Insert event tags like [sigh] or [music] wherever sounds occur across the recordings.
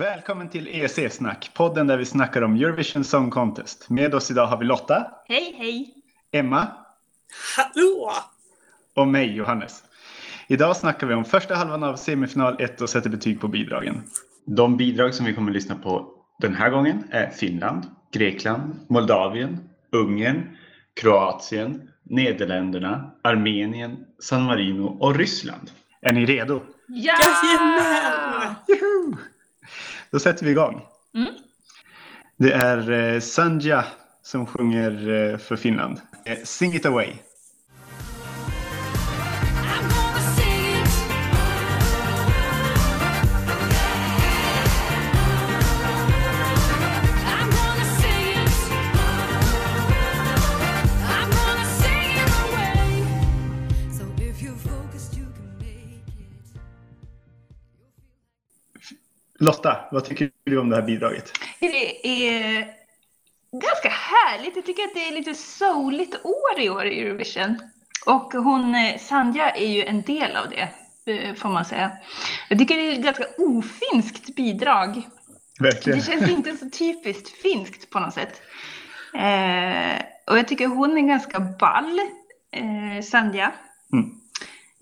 Välkommen till EEC-snack, podden där vi snackar om Eurovision Song Contest. Med oss idag har vi Lotta, Hej, hej! Emma Hallå! och mig, Johannes. Idag snackar vi om första halvan av semifinal 1 och sätter betyg på bidragen. De bidrag som vi kommer att lyssna på den här gången är Finland, Grekland, Moldavien, Ungern, Kroatien, Nederländerna, Armenien, San Marino och Ryssland. Är ni redo? Ja! Jajamän! Då sätter vi igång. Mm. Det är eh, Sanja som sjunger eh, för Finland. Eh, Sing it away. Lotta, vad tycker du om det här bidraget? Det är ganska härligt. Jag tycker att det är lite souligt år i år i Eurovision. Och hon, eh, Sanja är ju en del av det, eh, får man säga. Jag tycker det är ett ganska ofinskt bidrag. Verkligen. Det känns inte så typiskt finskt på något sätt. Eh, och jag tycker hon är ganska ball, eh, Sandja. Mm.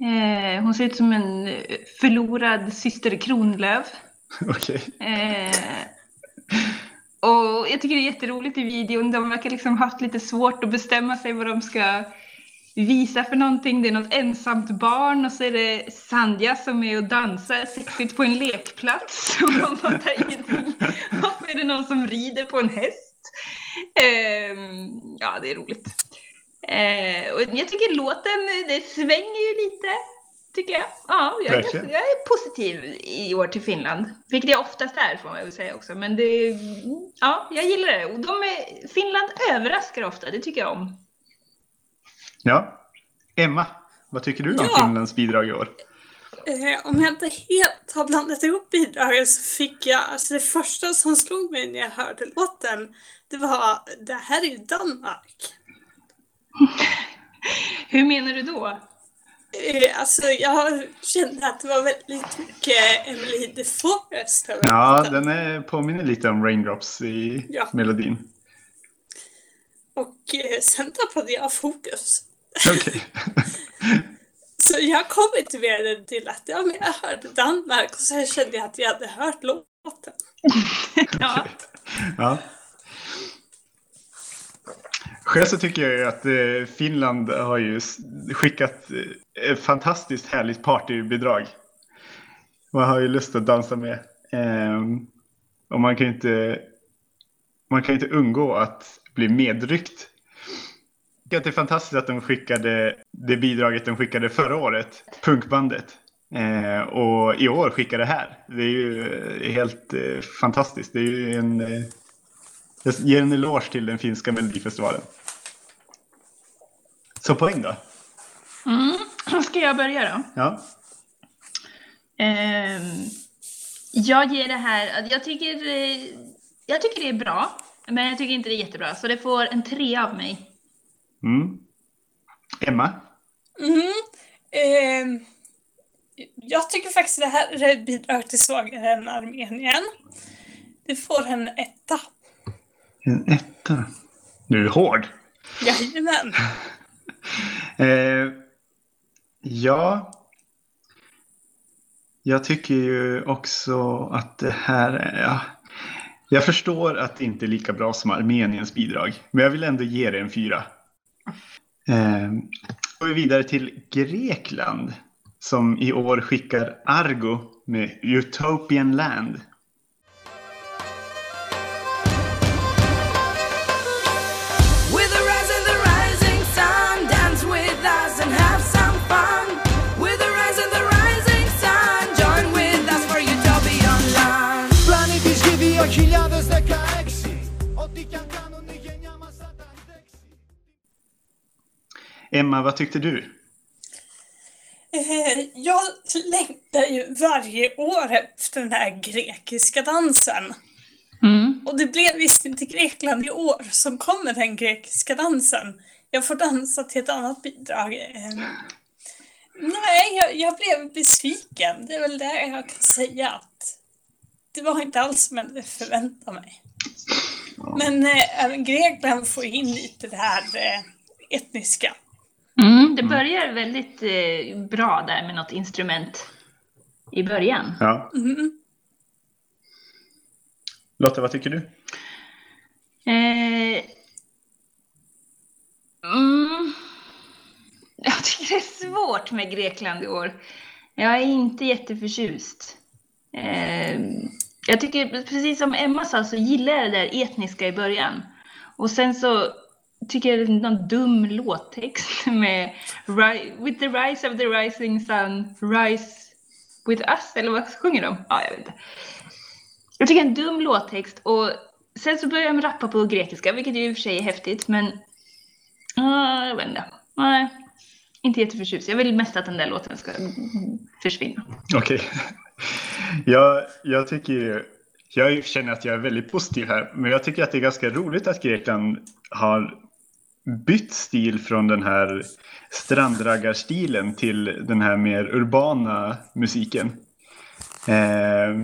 Eh, hon ser ut som en förlorad syster Kronlöf. [laughs] Okej. Eh, och jag tycker det är jätteroligt i videon. De verkar liksom haft lite svårt att bestämma sig vad de ska visa för någonting. Det är något ensamt barn och så är det Sandja som är och dansar sexigt på en lekplats. [laughs] Och de fattar ingenting. Och så är det någon som rider på en häst. Eh, ja, det är roligt. Eh, och jag tycker låten, det svänger ju lite. Tycker jag. Ja, jag är, jag är positiv i år till Finland. Vilket jag oftast är får man väl säga också. Men det, ja, jag gillar det. Och de är, Finland överraskar ofta, det tycker jag om. Ja. Emma, vad tycker du om Ja. Finlands bidrag i år? Eh, om jag inte helt har blandat ihop bidragen så fick jag, alltså det första som slog mig när jag hörde låten, det var det här är ju Danmark. [laughs] Hur menar du då? Eh, alltså jag kände att det var väldigt mycket Emily de Forest Ja, den är, påminner lite om Raindrops i Ja. melodin. Och eh, sen tappade jag fokus. Okej. [laughs] Så jag kom inte mer till att ja, men jag hörde Danmark och sen kände jag att jag hade hört låten. [laughs] Ja, ja. Själv så tycker jag ju att eh, Finland har ju skickat eh, ett fantastiskt härligt partybidrag. Man har ju lust att dansa med. Ehm, och man kan ju inte, man kan ju inte undgå att bli medryckt. Jag tycker att det är fantastiskt att de skickade det bidraget de skickade förra året, punkbandet. Eh, och i år skickar det här. Det är ju eh, helt eh, fantastiskt. Det är ju en, eh, jag ger en eloge till den finska melodifestivalen. Så poäng då? mm. [clears throat] ska jag börja då? Ja. Ehm, jag ger det här, jag tycker, eh, jag tycker det är bra. Men jag tycker inte det är jättebra. Så det får en tre av mig. Mm. Emma? Mm. ehm, jag tycker faktiskt det här bidrag till svagare än Armenien. Det får en etta. En etta. Du är hård. Jajamän. [laughs] Eh, ja. Jag tycker ju också att det här är... Ja. Jag förstår att det inte är lika bra som Armeniens bidrag. Men jag vill ändå ge det en fyra. Eh, går vi vidare till Grekland. Som i år skickar Argo med Utopian Land. Emma, vad tyckte du? Eh, jag längtar ju varje år efter den här grekiska dansen. Mm. Och det blev visst inte Grekland i år som kom med den grekiska dansen. Jag får dansa till ett annat bidrag. Eh, nej, jag, jag blev besviken. Det är väl det jag kan säga. att det var inte alls som jag hade förväntat mig. Men eh, även Grekland får in lite det här eh, etniska. Mm, det börjar väldigt eh, bra där med något instrument i början. Ja. Mm. Lotta, vad tycker du? Eh, mm, jag tycker det är svårt med Grekland i år. Jag är inte jätteförtjust. Eh, jag tycker, precis som Emma sa, så gillar jag det där etniska i början. Och sen så tycker jag det är någon dum låttext med With the rise of the rising sun, rise with us, eller vad sjunger de? Ja, jag vet inte. Jag tycker det är en dum låttext och sen så börjar de rappa på grekiska, vilket ju i och för sig är häftigt, men uh, jag vet inte. Nej, inte jätteförtjust. Jag vill mest att den där låten ska försvinna. Okej. [laughs] Jag, jag tycker jag känner att jag är väldigt positiv här, men jag tycker att det är ganska roligt att Grekland har bytt stil från den här strandraggarstilen till den här mer urbana musiken. Eh,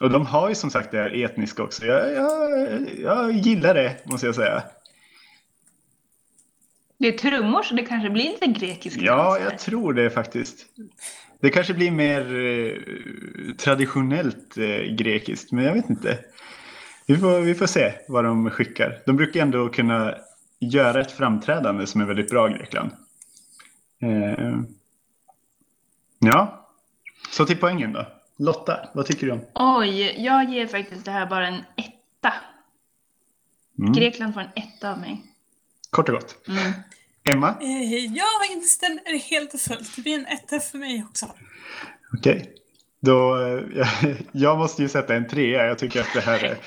och de har ju som sagt det här etniska också. Jag, jag, jag gillar det, måste jag säga. Det är trummor så det kanske blir lite grekisk Ja, jag tror det faktiskt. Det kanske blir mer eh, traditionellt eh, grekiskt, men jag vet inte. Vi får, vi får se vad de skickar. De brukar ändå kunna göra ett framträdande som är väldigt bra i Grekland. Eh, ja, så till poängen då. Lotta, vad tycker du om? Oj, jag ger faktiskt det här bara en etta. Mm. Grekland får en etta av mig. Kort och gott. Mm. Emma? Eh, jag instämmer helt och fullt. Det blir en etta för mig också. Okej. Då, eh, jag, [laughs] jag måste ju sätta en trea. Jag tycker att det här är,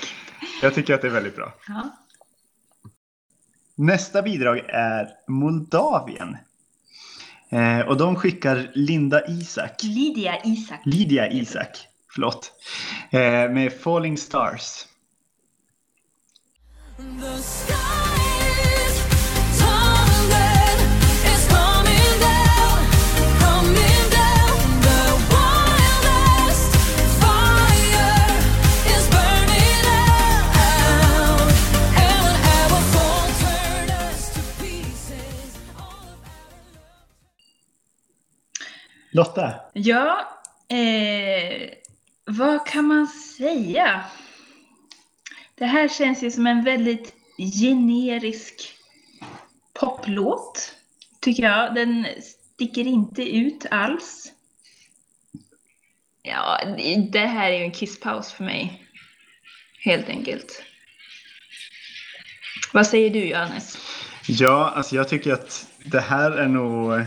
jag tycker att det är väldigt bra. Ja. Nästa bidrag är Moldavien. Eh, och de skickar Linda Isak. Lydia Isak. Lydia Isak, förlåt. Eh, med Falling Stars. The sky Lotta? Ja, eh, vad kan man säga? Det här känns ju som en väldigt generisk poplåt, tycker jag. Den sticker inte ut alls. Ja, det här är ju en kisspaus för mig. Helt enkelt. Vad säger du, Johannes? Ja, alltså jag tycker att det här är nog...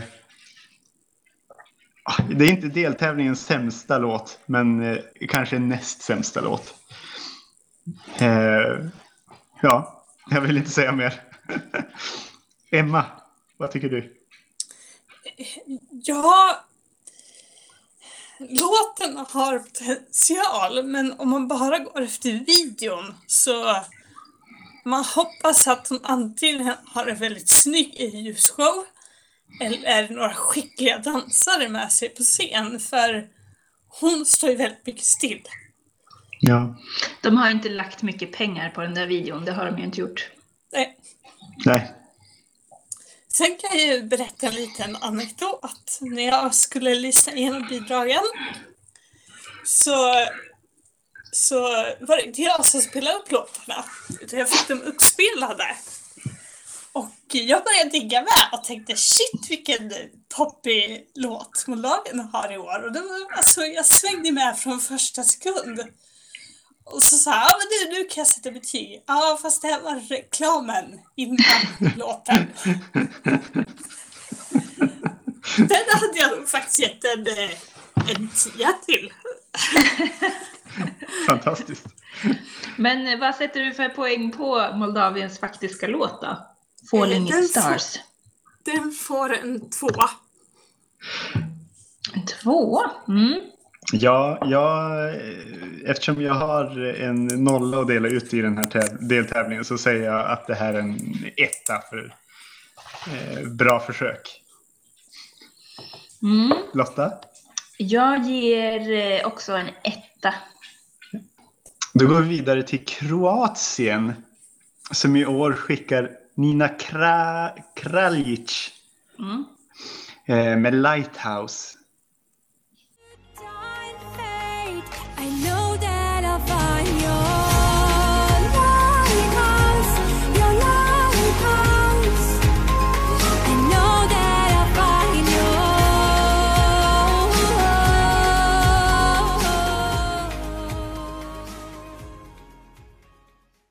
Ah, det är inte deltävlingens sämsta låt, men eh, kanske näst sämsta låt. Eh, ja, jag vill inte säga mer. [laughs] Emma, vad tycker du? Ja, låten har potential, men om man bara går efter videon så man hoppas att hon antingen har en väldigt snygg ljusshow eller några skickliga dansare med sig på scen, för hon står ju väldigt mycket still. Ja. De har inte lagt mycket pengar på den där videon, det har de ju inte gjort. Nej. Nej. Sen kan jag ju berätta en liten anekdot. När jag skulle lyssna igenom bidragen så, så var det inte jag som spelade upp låtarna. Utan jag fick dem uppspelade. Jag började digga med och tänkte shit vilken poppig låt Moldavien har i år. Och det var, alltså, jag svängde med från första sekund. Och så sa jag, ja men nu, nu kan jag sätta betyg. Ja fast det här var reklamen innan [laughs] låten. Den hade jag faktiskt gett en, eh, en tia till. [laughs] Fantastiskt. Men eh, vad sätter du för poäng på Moldaviens faktiska låt då? Falling Eh, den Stars. Den får en tvåa. En tvåa? Mm. Ja, jag, eh, eftersom jag har en nolla att dela ut i den här täv- deltävlingen så säger jag att det här är en etta för eh, bra försök. Mm. Lotta? Jag ger eh, också en etta. Då går vi vidare till Kroatien som i år skickar Nina Kra Kraljic Mm. eh, med Lighthouse.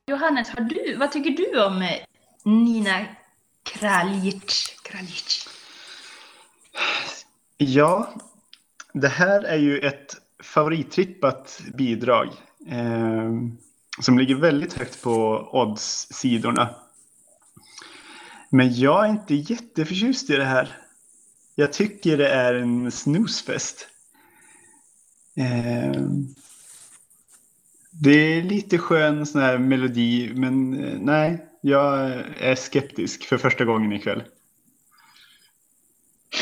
Johannes, har du, vad tycker du om eh, Nina Kraljic? Kraljic? Ja, det här är ju ett favorittrippat bidrag eh, som ligger väldigt högt på odds-sidorna. Men jag är inte jätteförtjust i det här. Jag tycker det är en snusfest. Eh, det är lite skön sån här melodi, men eh, nej, jag är skeptisk för första gången ikväll. [laughs]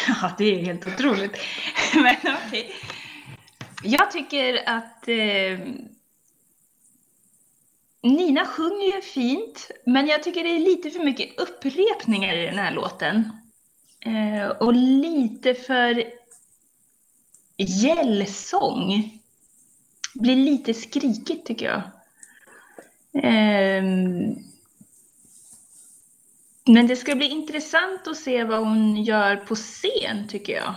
Ja, det är helt otroligt. [laughs] Men okej. Jag tycker att eh, Nina sjunger ju fint, men jag tycker det är lite för mycket upprepningar i den här låten. Eh, och lite för gällsång. Blir lite skrikigt tycker jag. Um, men det ska bli intressant att se vad hon gör på scen tycker jag.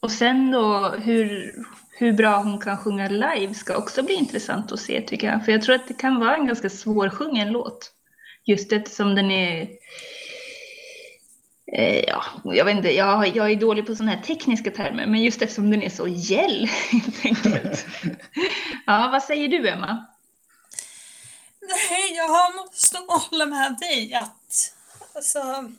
Och sen då hur, hur bra hon kan sjunga live ska också bli intressant att se tycker jag. För jag tror att det kan vara en ganska svårsjungen låt. Just eftersom den är... Eh, ja, jag vet inte, jag, jag är dålig på sådana här tekniska termer, men just eftersom den är så gäll [laughs] helt enkelt. ja, vad säger du Emma? Nej, jag måste hålla med dig att alltså,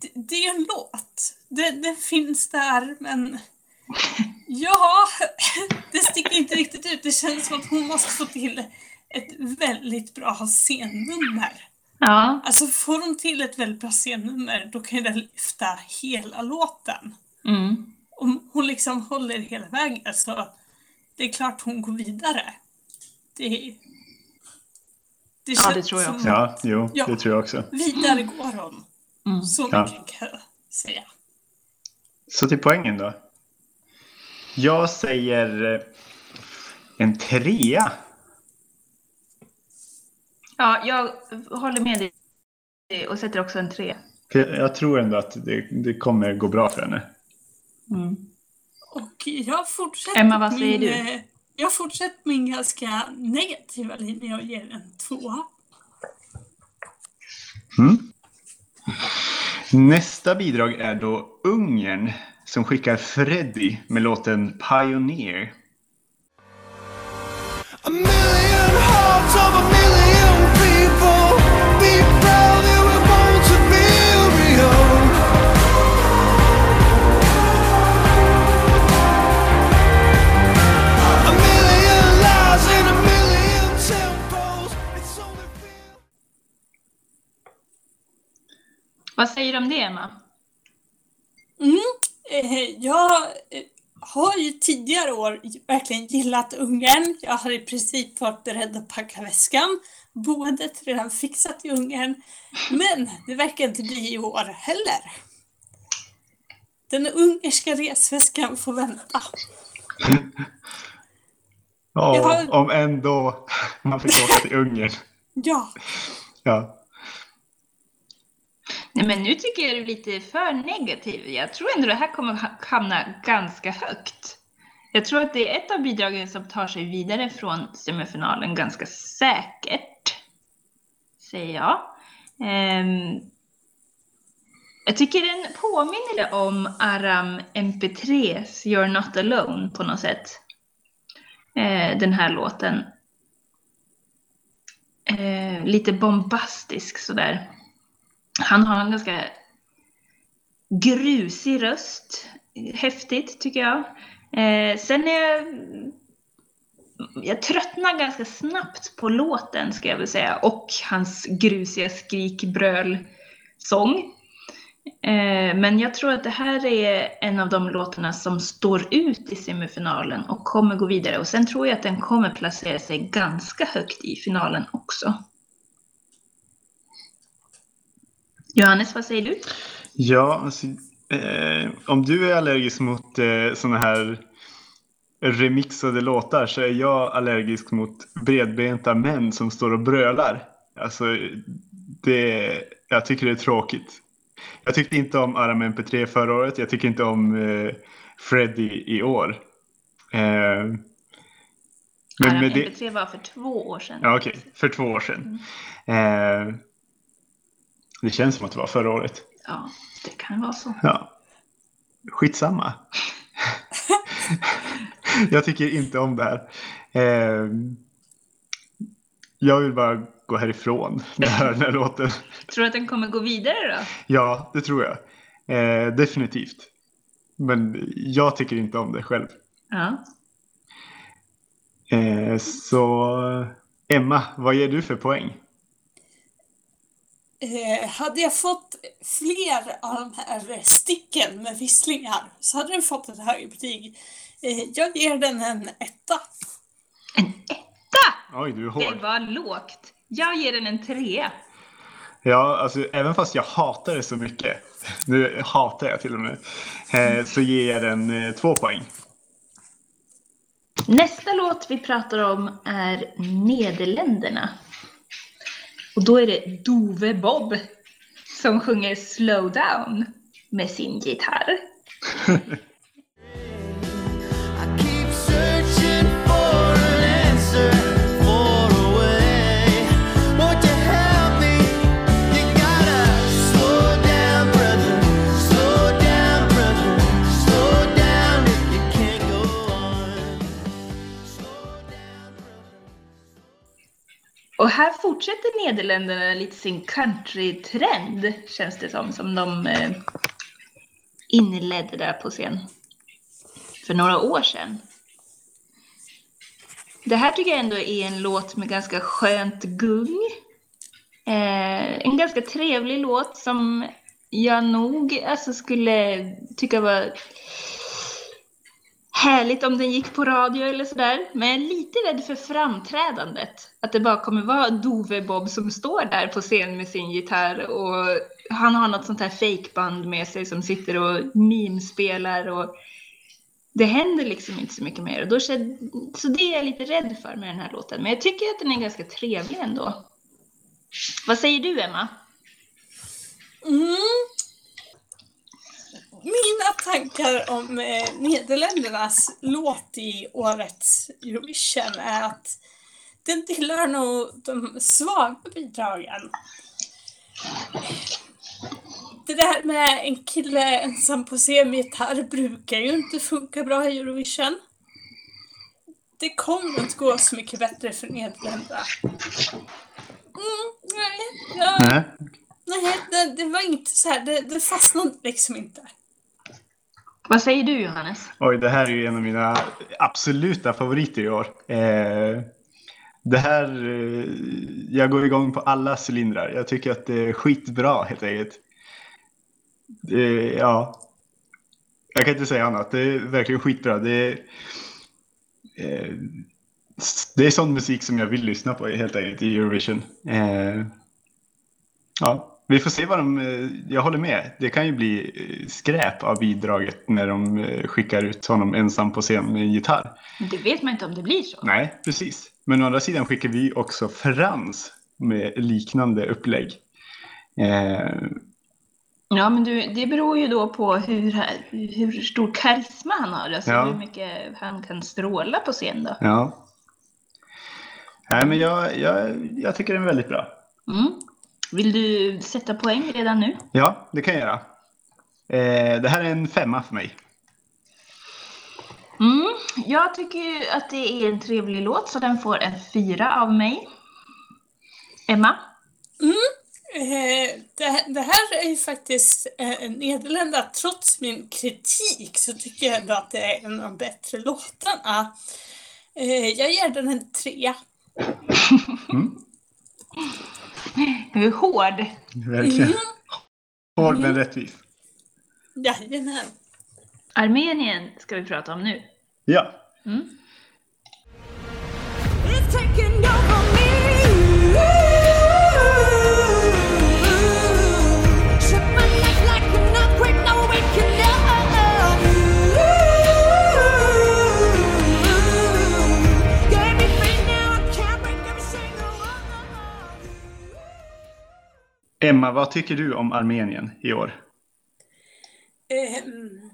det, det är en låt. Det, det finns där, men ja, [laughs] det sticker inte riktigt ut. Det känns som att hon måste få till ett väldigt bra scennummer. Ja, Alltså får hon till ett väldigt bra scennummer, då kan det lyfta hela låten. mm. Om hon liksom håller hela vägen så det är klart hon går vidare. Det, det, Ja, det tror jag också. Ja, jo, Ja. det tror jag också. Vidare går hon. Mm. Så Ja. mycket kan jag säga. Så till poängen då. Jag säger eh, en trea. Ja, jag håller med dig och sätter också en tre. Jag tror ändå att det, det kommer gå bra för henne. Mm. Och jag fortsätter Emma, vad säger min, du? eh, Jag fortsätter min ganska negativa linje och ger en tvåa. Mm. Nästa bidrag är då Ungern som skickar Freddy med låten Pioneer. A million Vad säger du om det, Emma? Mm. Eh, jag eh, har ju tidigare år verkligen gillat Ungern. Jag har i princip varit beredd att packa väskan. Boendet redan fixat i Ungern. Men det verkar inte bli i år heller. Den ungerska resväskan får vänta. Ja, har- om ändå man fick åka till Ungern. Ja, Ja. Nej, men nu tycker jag du är lite för negativ. Jag tror ändå det här kommer hamna ganska högt. Jag tror att det är ett av bidragen som tar sig vidare från semifinalen ganska säkert. Säger jag. Um, jag tycker den påminner om Aram MP3s You're Not Alone på något sätt. Uh, den här låten. Uh, lite bombastisk sådär. Han har en ganska grusig röst. Häftigt tycker jag. Eh, sen är jag... Jag tröttnar ganska snabbt på låten ska jag väl säga. Och hans grusiga skrikbröl-sång. Eh, Men jag tror att det här är en av de låtarna som står ut i semifinalen och kommer gå vidare. Och sen tror jag att den kommer placera sig ganska högt i finalen också. Johannes, vad säger du? Ja, alltså, eh, om du är allergisk mot eh, sådana här remixade låtar så är jag allergisk mot bredbenta män som står och brölar. Alltså, det, jag tycker det är tråkigt. Jag tyckte inte om Aram MP3 förra året. Jag tycker inte om eh, Freddy i år. Eh, men Men med det, MP3 var för två år sedan. ja, okej, för två år sedan. Eh, det känns som att det var förra året. Ja, det kan vara så. Ja. Skitsamma. [laughs] jag tycker inte om det här. Eh, jag vill bara gå härifrån [laughs] när jag hör den här låten. Tror du att den kommer gå vidare då? Ja, det tror jag. Eh, definitivt. Men jag tycker inte om det själv. Ja. Eh, så Emma, vad ger du för poäng? Eh, hade jag fått fler av de här sticken med visslingar så hade den fått ett högre betyg. Eh, jag ger den en etta. En etta! Oj, du är Det hård. var lågt. Jag ger den en trea. Ja, alltså även fast jag hatar det så mycket, nu hatar jag till och med, eh, så ger jag den eh, två poäng. Nästa låt vi pratar om är Nederländerna. Och då är det Dove Bob som sjunger Slow Down med sin gitarr. [laughs] Och här fortsätter Nederländerna lite sin country-trend, känns det som, som de eh, inledde där på scen för några år sedan. Det här tycker jag ändå är en låt med ganska skönt gung. Eh, en ganska trevlig låt som jag nog alltså, skulle tycka var härligt om den gick på radio eller sådär. Men jag är lite rädd för framträdandet. Att det bara kommer vara Dove Bob som står där på scen med sin gitarr och han har något sånt här fejkband med sig som sitter och mimspelar och det händer liksom inte så mycket mer. Och då så det är jag lite rädd för med den här låten. Men jag tycker att den är ganska trevlig ändå. Vad säger du Emma? Mm. Mina tankar om eh, Nederländernas låt i årets Eurovision är att den tillhör nog de svaga bidragen. Det där med en kille ensam på scen med gitarr brukar ju inte funka bra i Eurovision. Det kommer inte gå så mycket bättre för Nederländerna. Mm, nej, jag, Nej. Nej, det, det var inte så här. Det, det fastnade liksom inte. Vad säger du Johannes? Oj, det här är ju en av mina absoluta favoriter i år. Eh, det här, eh, jag går igång på alla cylindrar. Jag tycker att det är skitbra helt enkelt. Eh, ja, jag kan inte säga annat. Det är verkligen skitbra. Det är, eh, det är sån musik som jag vill lyssna på helt enkelt i Eurovision. Eh, ja, vi får se vad de... eh, Jag håller med. Det kan ju bli eh, skräp av bidraget när de eh, skickar ut honom ensam på scen med en gitarr. Det vet man inte om det blir så. Nej, precis. Men å andra sidan skickar vi också Frans med liknande upplägg. Eh, Ja, men du, det beror ju då på hur, hur stor karisma han har. Alltså Ja. hur mycket han kan stråla på scen då. ja. Nej, men jag, jag, jag tycker den är väldigt bra. Mm. Vill du sätta poäng redan nu? Ja, det kan jag göra. Eh, det här är en femma för mig. Mm. Jag tycker ju att det är en trevlig låt så den får en fyra av mig. Emma? Eh, det, det här är ju faktiskt eh, Nederländerna. Trots min kritik så tycker jag ändå att det är en av de bättre låtarna. Eh, jag ger den en trea. Du är hård. Verkligen. Hård men rättvis. Jajamän. Armenien ska vi prata om nu. Ja. Mm. Emma, vad tycker du om Armenien i år? Ehm,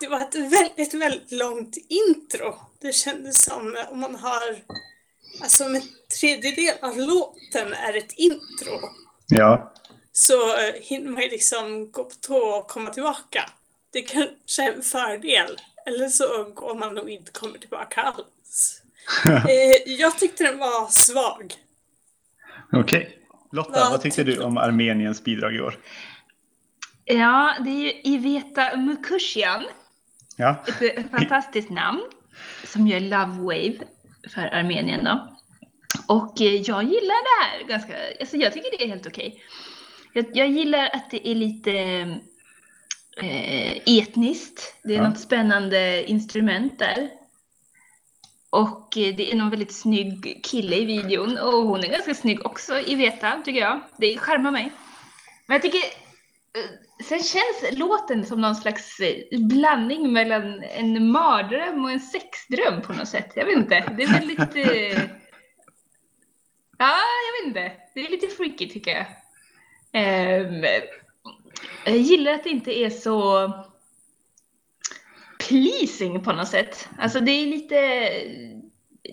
det var ett väldigt, väldigt långt intro. Det kändes som om man har, alltså en tredjedel av låten är ett intro Ja. så eh, hinner man ju liksom gå på tå och komma tillbaka. Det kanske är en fördel, eller så går man nog inte kommer tillbaka alls. [laughs] Eh, jag tyckte den var svag. Okej. Lotta, Vad vad tyckte du om Armeniens bidrag i år? Ja, det är ju Iveta Mukushian. Ja. Ett eh, fantastiskt namn som gör Love Wave för Armenien då. Och eh, jag gillar det här ganska, alltså jag tycker det är helt okej. Jag, jag gillar att det är lite eh, etniskt. Det är Ja. något spännande instrument där. Och eh, det är någon väldigt snygg kille i videon och hon är ganska snygg också, Iveta, tycker jag. Det charmar mig. Men jag tycker eh, Sen känns låten som någon slags eh, blandning mellan en mardröm och en sexdröm på något sätt. Jag vet inte. Det är väldigt... Ja, jag vet inte. Det är lite freaky tycker jag. Ehm, jag gillar att det inte är så pleasing på något sätt. Alltså det är lite...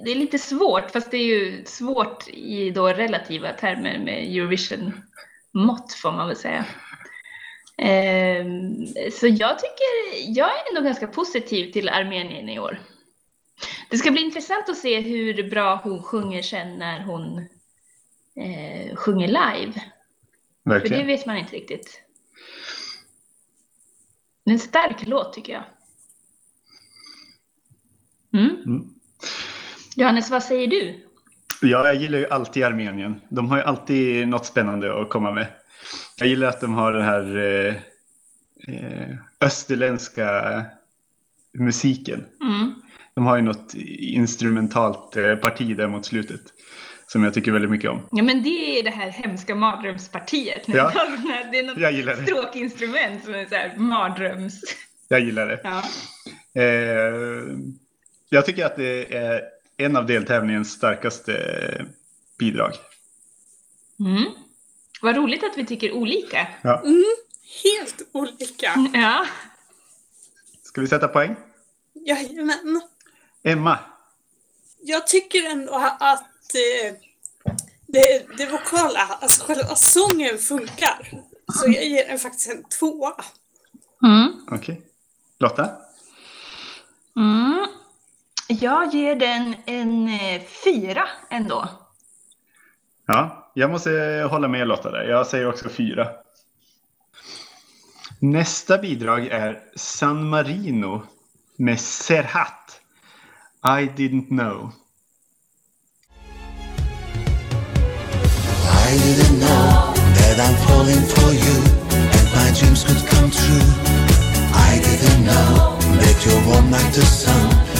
Det är lite svårt, fast det är ju svårt i då relativa termer med Eurovision-mått får man väl säga. Ehm, så jag tycker, jag är ändå ganska positiv till Armenien i år. Det ska bli intressant att se hur bra hon sjunger sen när hon eh, sjunger live. För det Verkligen. vet man inte riktigt. Det är en stark låt tycker jag. Mm. Mm. Johannes, vad säger du? Ja, jag gillar ju alltid Armenien. De har ju alltid något spännande att komma med. Jag gillar att de har den här eh, eh, österländska musiken. Mm. De har ju något instrumentalt eh, parti där mot slutet som jag tycker väldigt mycket om. Ja men det är det här hemska mardrömspartiet. Ja. [laughs] det är något Jag gillar det. stråkinstrument som är så här mardröms... Jag gillar det. Ja. Eh, jag tycker att det är en av deltävlingens starkaste bidrag. Mm. Vad roligt att vi tycker olika. Ja. Mm, helt olika. Ja. Ska vi sätta poäng? Jajamän. Emma, Jag tycker ändå att eh, det, det vokala, alltså själva sången funkar. Så jag ger den faktiskt en tvåa. Mm. okej. Lotta? Mm. Jag ger den en eh, fyra ändå. Ja, jag måste hålla med Lotta där. Jag säger också fyra. Nästa bidrag är San Marino med Serhat. I didn't know. I didn't know that I'm falling for you and my dreams could come true. I didn't know that you're warm like the sun.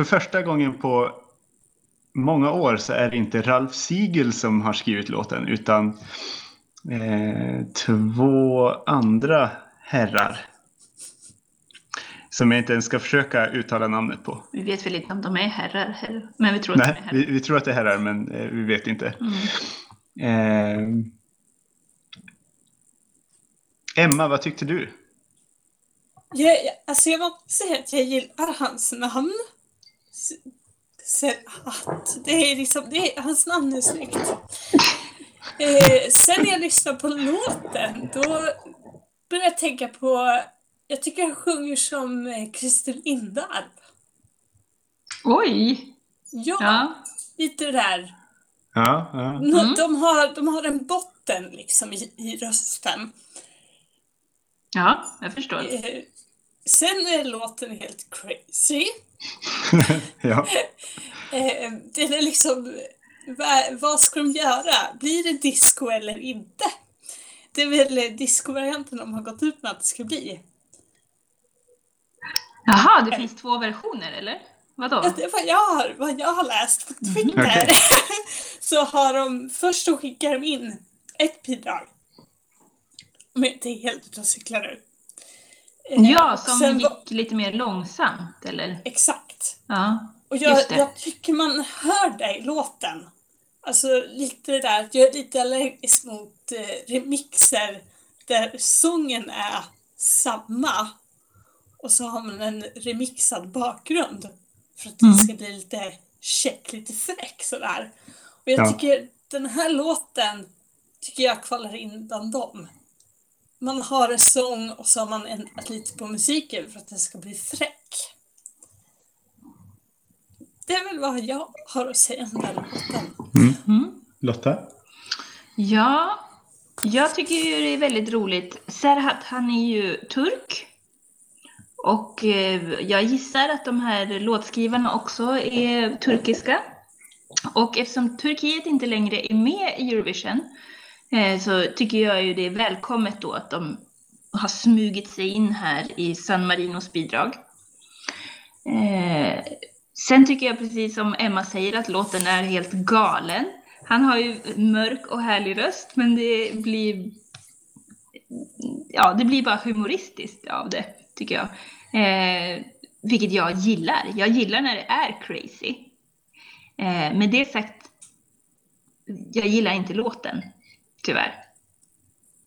För första gången på många år så är det inte Ralf Siegel som har skrivit låten utan eh, två andra herrar. Som jag inte ens ska försöka uttala namnet på. Vi vet väl inte om de är herrar heller, men vi tror att de är Nej, herrar. vi, vi tror att det är herrar men eh, vi vet inte. Mm. Eh, Emma, vad tyckte du? Jag, jag- alltså jag måste säga att jag gillar hans namn. S- Serhat. Det är liksom, det är, hans namn är snyggt. Eh, sen när jag lyssnar på låten, då börjar jag tänka på, jag tycker han sjunger som eh, Christer Lindarw. Oj! Ja, Ja. lite det där. Ja, ja. Mm. De, har, de har en botten liksom i, i rösten. Ja, jag förstår. Eh, sen är låten helt crazy. [laughs] ja. [laughs] Eh, det är liksom, vad, vad ska de göra? Blir det disco eller inte? Det är väl disco-varianten de har gått ut med att det ska bli. Jaha, det finns två versioner eller? Vadå? Ja, Det är vad jag har, vad jag har läst på Twitter. Okej. [laughs] Så har de, först så skickar de in ett bidrag. Om jag inte är helt ute och cyklar nu. Eh, Ja, som sen gick var- lite mer långsamt eller? Exakt. Ja. Och jag, Just det. jag tycker man hör det i låten. Alltså lite där, att jag är lite allergisk mot eh, remixer där sången är samma och så har man en remixad bakgrund för att Mm. det ska bli lite check, lite fräck sådär. Och jag Ja. tycker den här låten tycker jag kvalar in bland dem. Man har en sång och så har man ändrat lite på musiken för att den ska bli fräck. Det är väl vad jag har att säga om den låten. Mm. Lotta? Ja, jag tycker ju det är väldigt roligt. Serhat, han är ju turk. Och eh, jag gissar att de här låtskrivarna också är turkiska. Och eftersom Turkiet inte längre är med i Eurovision Eh, så tycker jag ju det är välkommet då att de har smugit sig in här i San Marinos bidrag. Eh, sen tycker jag precis som Emma säger att låten är helt galen. Han har ju mörk och härlig röst men det blir ja, det blir bara humoristiskt av det, tycker jag. Eh, vilket jag gillar. Jag gillar när det är crazy. Eh, med det sagt, jag gillar inte låten, tyvärr.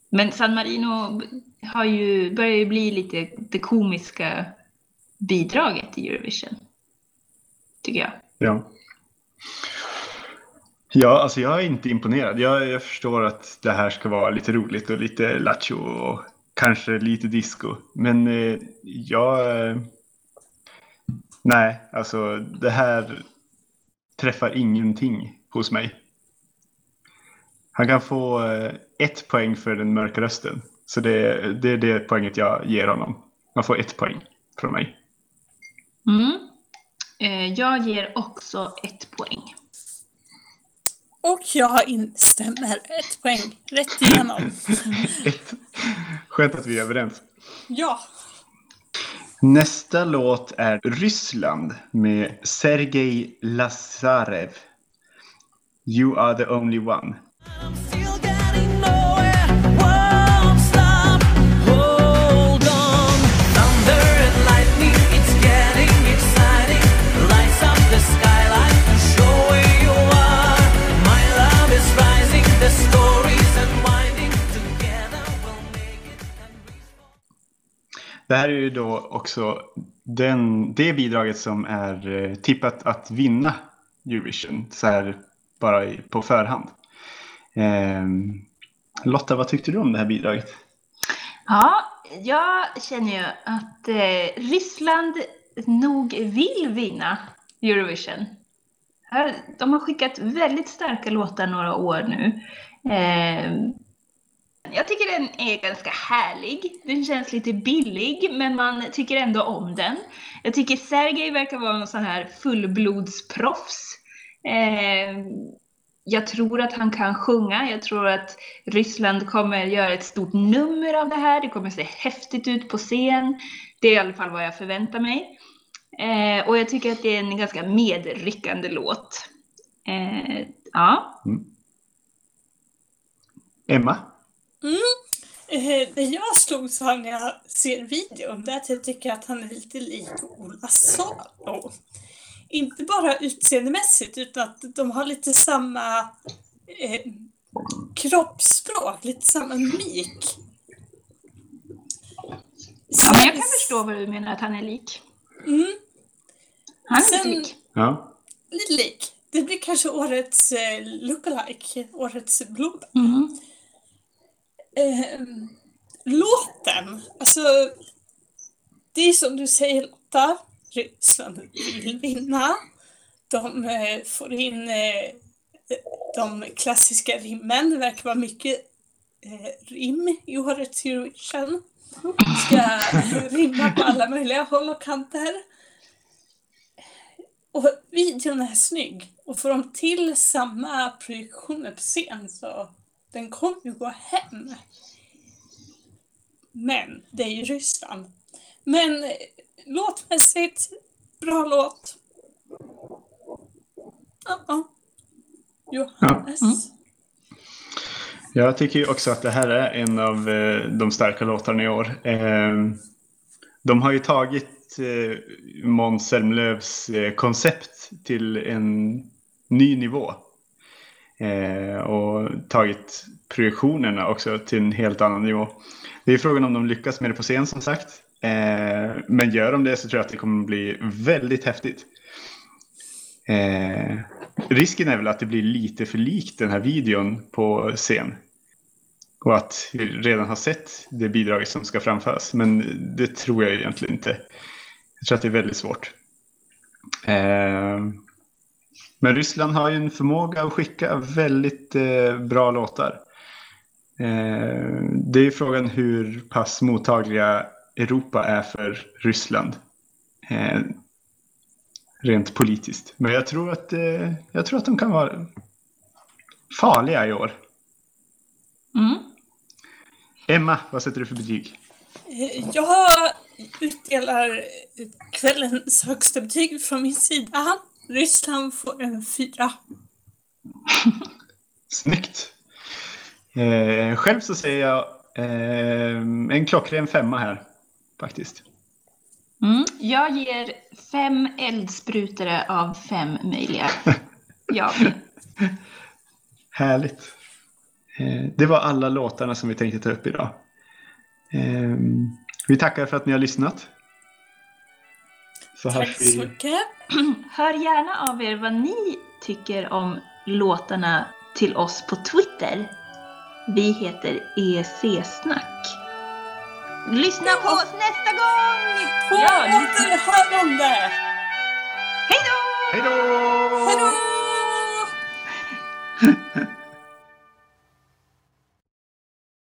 Men San Marino har ju, börjar ju bli lite det komiska bidraget i Eurovision. Tycker jag. Ja. Ja, alltså jag är inte imponerad. Jag, jag förstår att det här ska vara lite roligt och lite lattjo och kanske lite disco. Men eh, jag... Eh, nej, alltså det här träffar ingenting hos mig. Han kan få eh, ett poäng för den mörka rösten. Så det, det är det poänget jag ger honom. Man får ett poäng från mig. Mm. Eh, jag ger också ett poäng. Och jag instämmer. Ett poäng. Rätt igenom. [laughs] Ett. Skönt att vi är överens. Ja. Nästa låt är Ryssland med Sergej Lazarev. You are the only one. Det här är ju då också den, det bidraget som är eh, tippat att vinna Eurovision. Så här bara på förhand. Ehm, Lotta, vad tyckte du om det här bidraget? Ja, jag känner ju att eh, Ryssland nog vill vinna Eurovision. De har skickat väldigt starka låtar några år nu. Eh, jag tycker den är ganska härlig. Den känns lite billig, men man tycker ändå om den. Jag tycker Sergej verkar vara en sån här fullblodsproffs. Eh, jag tror att han kan sjunga. Jag tror att Ryssland kommer göra ett stort nummer av det här. Det kommer se häftigt ut på scen. Det är i alla fall vad jag förväntar mig. Eh, och jag tycker att det är en ganska medryckande låt. Eh, ja. Emma? Eh, det jag slogs av när jag ser videon det är att jag tycker att han är lite lik Ola Salo. Inte bara utseendemässigt utan att de har lite samma eh, kroppsspråk, lite samma mimik. ja, men jag kan förstå vad du menar att han är lik. Mm, Han är Sen- lite lik. Ja. lite lik. Det blir kanske årets eh, lookalike, årets blod. Mm. Eh, låten, alltså det är som du säger Lotta, Ryssland vill vinna. De eh, får in eh, de klassiska rimmen, det verkar vara mycket eh, rim i årets Eurovision. Ska rimma på alla möjliga håll och kanter. Och videon är snygg. Och får de till samma projektioner på scen så den kommer ju gå hem. Men det är ju Ryssland. Men låtmässigt, bra låt. Ja, -oh. Johannes. Mm. Jag tycker också att det här är en av eh, de starka låtarna i år. Eh, de har ju tagit eh, Måns Zelmerlöws koncept till en ny nivå. Och tagit projektionerna också till en helt annan nivå. Det är frågan om de lyckas med det på scen som sagt. Eh, men gör de det så tror jag att det kommer bli väldigt häftigt. Eh, risken är väl att det blir lite för likt den här videon på scen. Och att vi redan har sett det bidraget som ska framföras. Men det tror jag egentligen inte. Jag tror att det är väldigt svårt. Eh, men Ryssland har ju en förmåga att skicka väldigt eh, bra låtar. Eh, det är frågan hur pass mottagliga Europa är för Ryssland. Eh, rent politiskt. Men jag tror att, eh, jag tror att de kan vara farliga i år. Mm. Emma, vad sätter du för betyg? Eh, Jag utdelar kvällens högsta betyg från min sida. Ryssland får en fyra. [laughs] Snyggt! Eh, själv så säger jag eh, en klockren femma här, faktiskt. Mm. Jag ger fem eldsprutor av fem möjliga. [laughs] Ja. Härligt. Eh, det var alla låtarna som vi tänkte ta upp idag. Eh, vi tackar för att ni har lyssnat. Så Tack så mycket. [clears throat] Hör gärna av er vad ni tycker om låtarna till oss på Twitter. Vi heter EC-snack. Lyssna på oss nästa gång! På ja, återhörande! Hej då! Hej då! Hej då! [laughs]